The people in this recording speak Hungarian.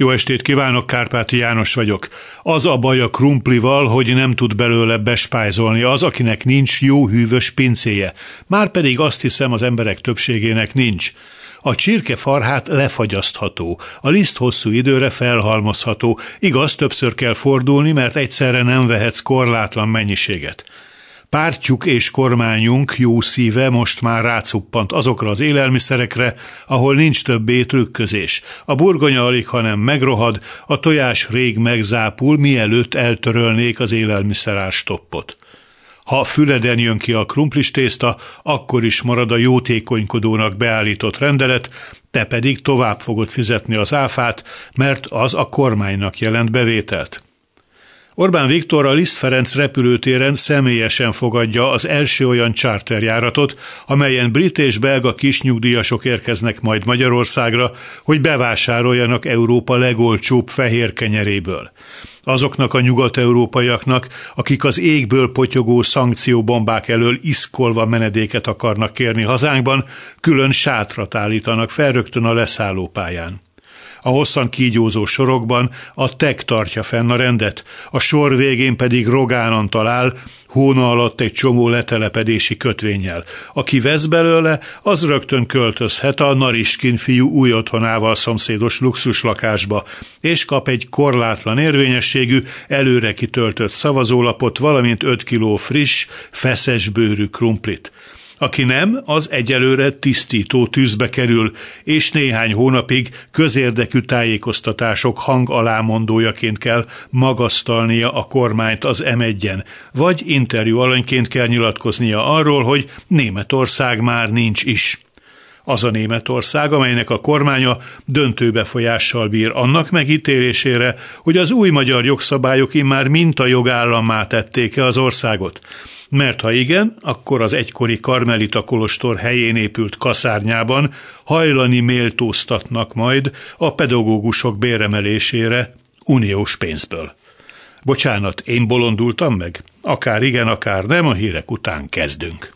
Jó estét kívánok, Kárpáti János vagyok. Az a baj a krumplival, hogy nem tud belőle bespájzolni az, akinek nincs jó hűvös pincéje. Márpedig azt hiszem az emberek többségének nincs. A csirke farhát lefagyasztható, a liszt hosszú időre felhalmozható, igaz, többször kell fordulni, mert egyszerre nem vehetsz korlátlan mennyiséget. Pártjuk és kormányunk jó szíve most már rácuppant azokra az élelmiszerekre, ahol nincs többé trükközés. A burgonya alig, hanem megrohad, a tojás rég megzápul, mielőtt eltörölnék az élelmiszerás stoppot. Ha füleden jön ki a krumplis tészta, akkor is marad a jótékonykodónak beállított rendelet, te pedig tovább fogod fizetni az áfát, mert az a kormánynak jelent bevételt. Orbán Viktor a Liszt Ferenc repülőtéren személyesen fogadja az első olyan charterjáratot, amelyen brit és belga kisnyugdíjasok érkeznek majd Magyarországra, hogy bevásároljanak Európa legolcsóbb fehér kenyeréből. Azoknak a nyugat-európaiaknak, akik az égből potyogó szankcióbombák elől iszkolva menedéket akarnak kérni hazánkban, külön sátrat állítanak fel rögtön a leszállópályán. A hosszan kígyózó sorokban a tek tartja fenn a rendet, a sor végén pedig Rogánan talál, hóna alatt egy csomó letelepedési kötvényel. Aki vesz belőle, az rögtön költözhet a Nariskin fiú új otthonával szomszédos luxuslakásba, és kap egy korlátlan érvényességű, előre kitöltött szavazólapot, valamint 5 kiló friss, feszes bőrű krumplit. Aki nem, az egyelőre tisztító tűzbe kerül, és néhány hónapig közérdekű tájékoztatások hang alámondójaként kell magasztalnia a kormányt az m vagy interjú alanyként kell nyilatkoznia arról, hogy Németország már nincs is. Az a Németország, amelynek a kormánya döntő befolyással bír annak megítélésére, hogy az új magyar jogszabályok immár minta jogállammá tették-e az országot mert ha igen, akkor az egykori Karmelita Kolostor helyén épült kaszárnyában hajlani méltóztatnak majd a pedagógusok béremelésére uniós pénzből. Bocsánat, én bolondultam meg? Akár igen, akár nem, a hírek után kezdünk.